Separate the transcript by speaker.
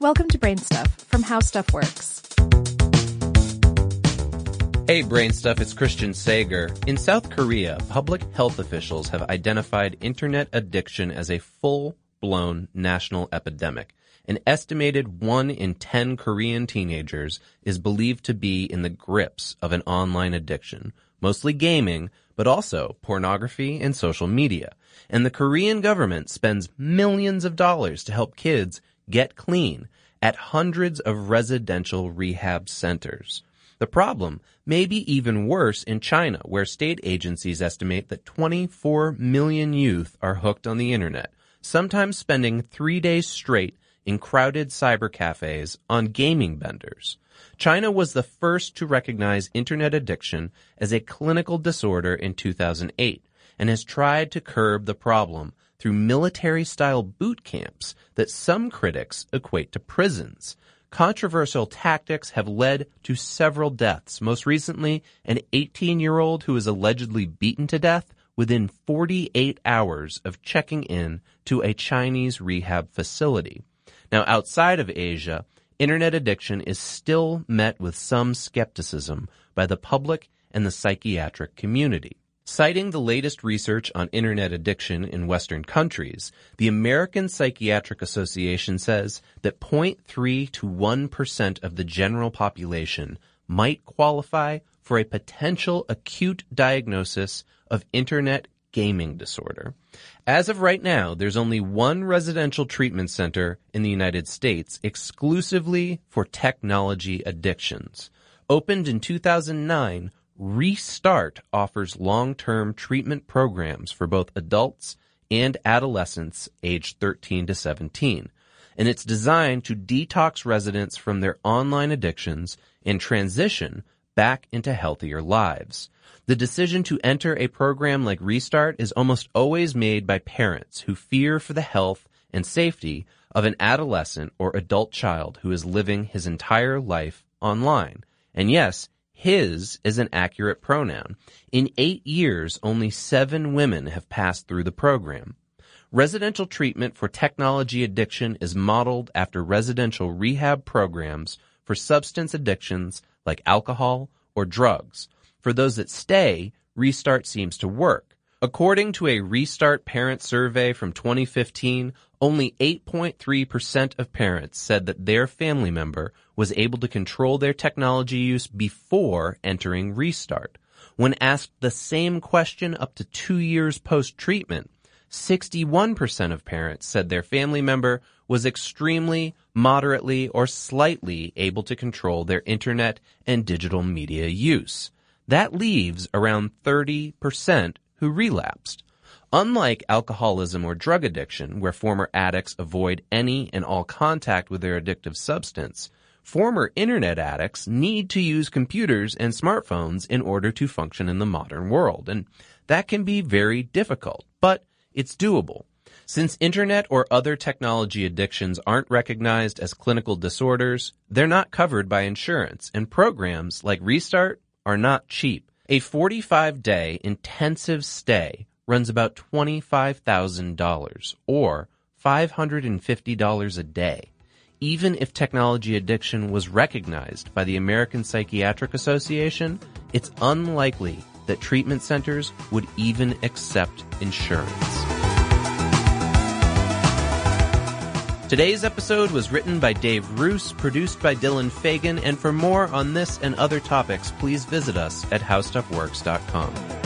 Speaker 1: Welcome to Brain Stuff from How Stuff Works.
Speaker 2: Hey, Brain Stuff, it's Christian Sager. In South Korea, public health officials have identified internet addiction as a full blown national epidemic. An estimated 1 in 10 Korean teenagers is believed to be in the grips of an online addiction, mostly gaming, but also pornography and social media. And the Korean government spends millions of dollars to help kids get clean at hundreds of residential rehab centers. The problem may be even worse in China, where state agencies estimate that 24 million youth are hooked on the internet, sometimes spending three days straight in crowded cyber cafes on gaming benders. China was the first to recognize internet addiction as a clinical disorder in 2008 and has tried to curb the problem through military style boot camps that some critics equate to prisons. Controversial tactics have led to several deaths, most recently, an 18 year old who was allegedly beaten to death within 48 hours of checking in to a Chinese rehab facility. Now, outside of Asia, internet addiction is still met with some skepticism by the public and the psychiatric community. Citing the latest research on internet addiction in Western countries, the American Psychiatric Association says that 0.3 to 1% of the general population might qualify for a potential acute diagnosis of internet gaming disorder. As of right now, there's only one residential treatment center in the United States exclusively for technology addictions. Opened in 2009, Restart offers long-term treatment programs for both adults and adolescents aged 13 to 17. And it's designed to detox residents from their online addictions and transition back into healthier lives. The decision to enter a program like Restart is almost always made by parents who fear for the health and safety of an adolescent or adult child who is living his entire life online. And yes, his is an accurate pronoun. In eight years, only seven women have passed through the program. Residential treatment for technology addiction is modeled after residential rehab programs for substance addictions like alcohol or drugs. For those that stay, Restart seems to work. According to a Restart parent survey from 2015, only 8.3% of parents said that their family member was able to control their technology use before entering Restart. When asked the same question up to two years post-treatment, 61% of parents said their family member was extremely, moderately, or slightly able to control their internet and digital media use. That leaves around 30% who relapsed. Unlike alcoholism or drug addiction, where former addicts avoid any and all contact with their addictive substance, former internet addicts need to use computers and smartphones in order to function in the modern world. And that can be very difficult, but it's doable. Since internet or other technology addictions aren't recognized as clinical disorders, they're not covered by insurance, and programs like Restart are not cheap. A 45 day intensive stay runs about $25,000 or $550 a day. Even if technology addiction was recognized by the American Psychiatric Association, it's unlikely that treatment centers would even accept insurance. Today's episode was written by Dave Roos, produced by Dylan Fagan, and for more on this and other topics, please visit us at howstuffworks.com.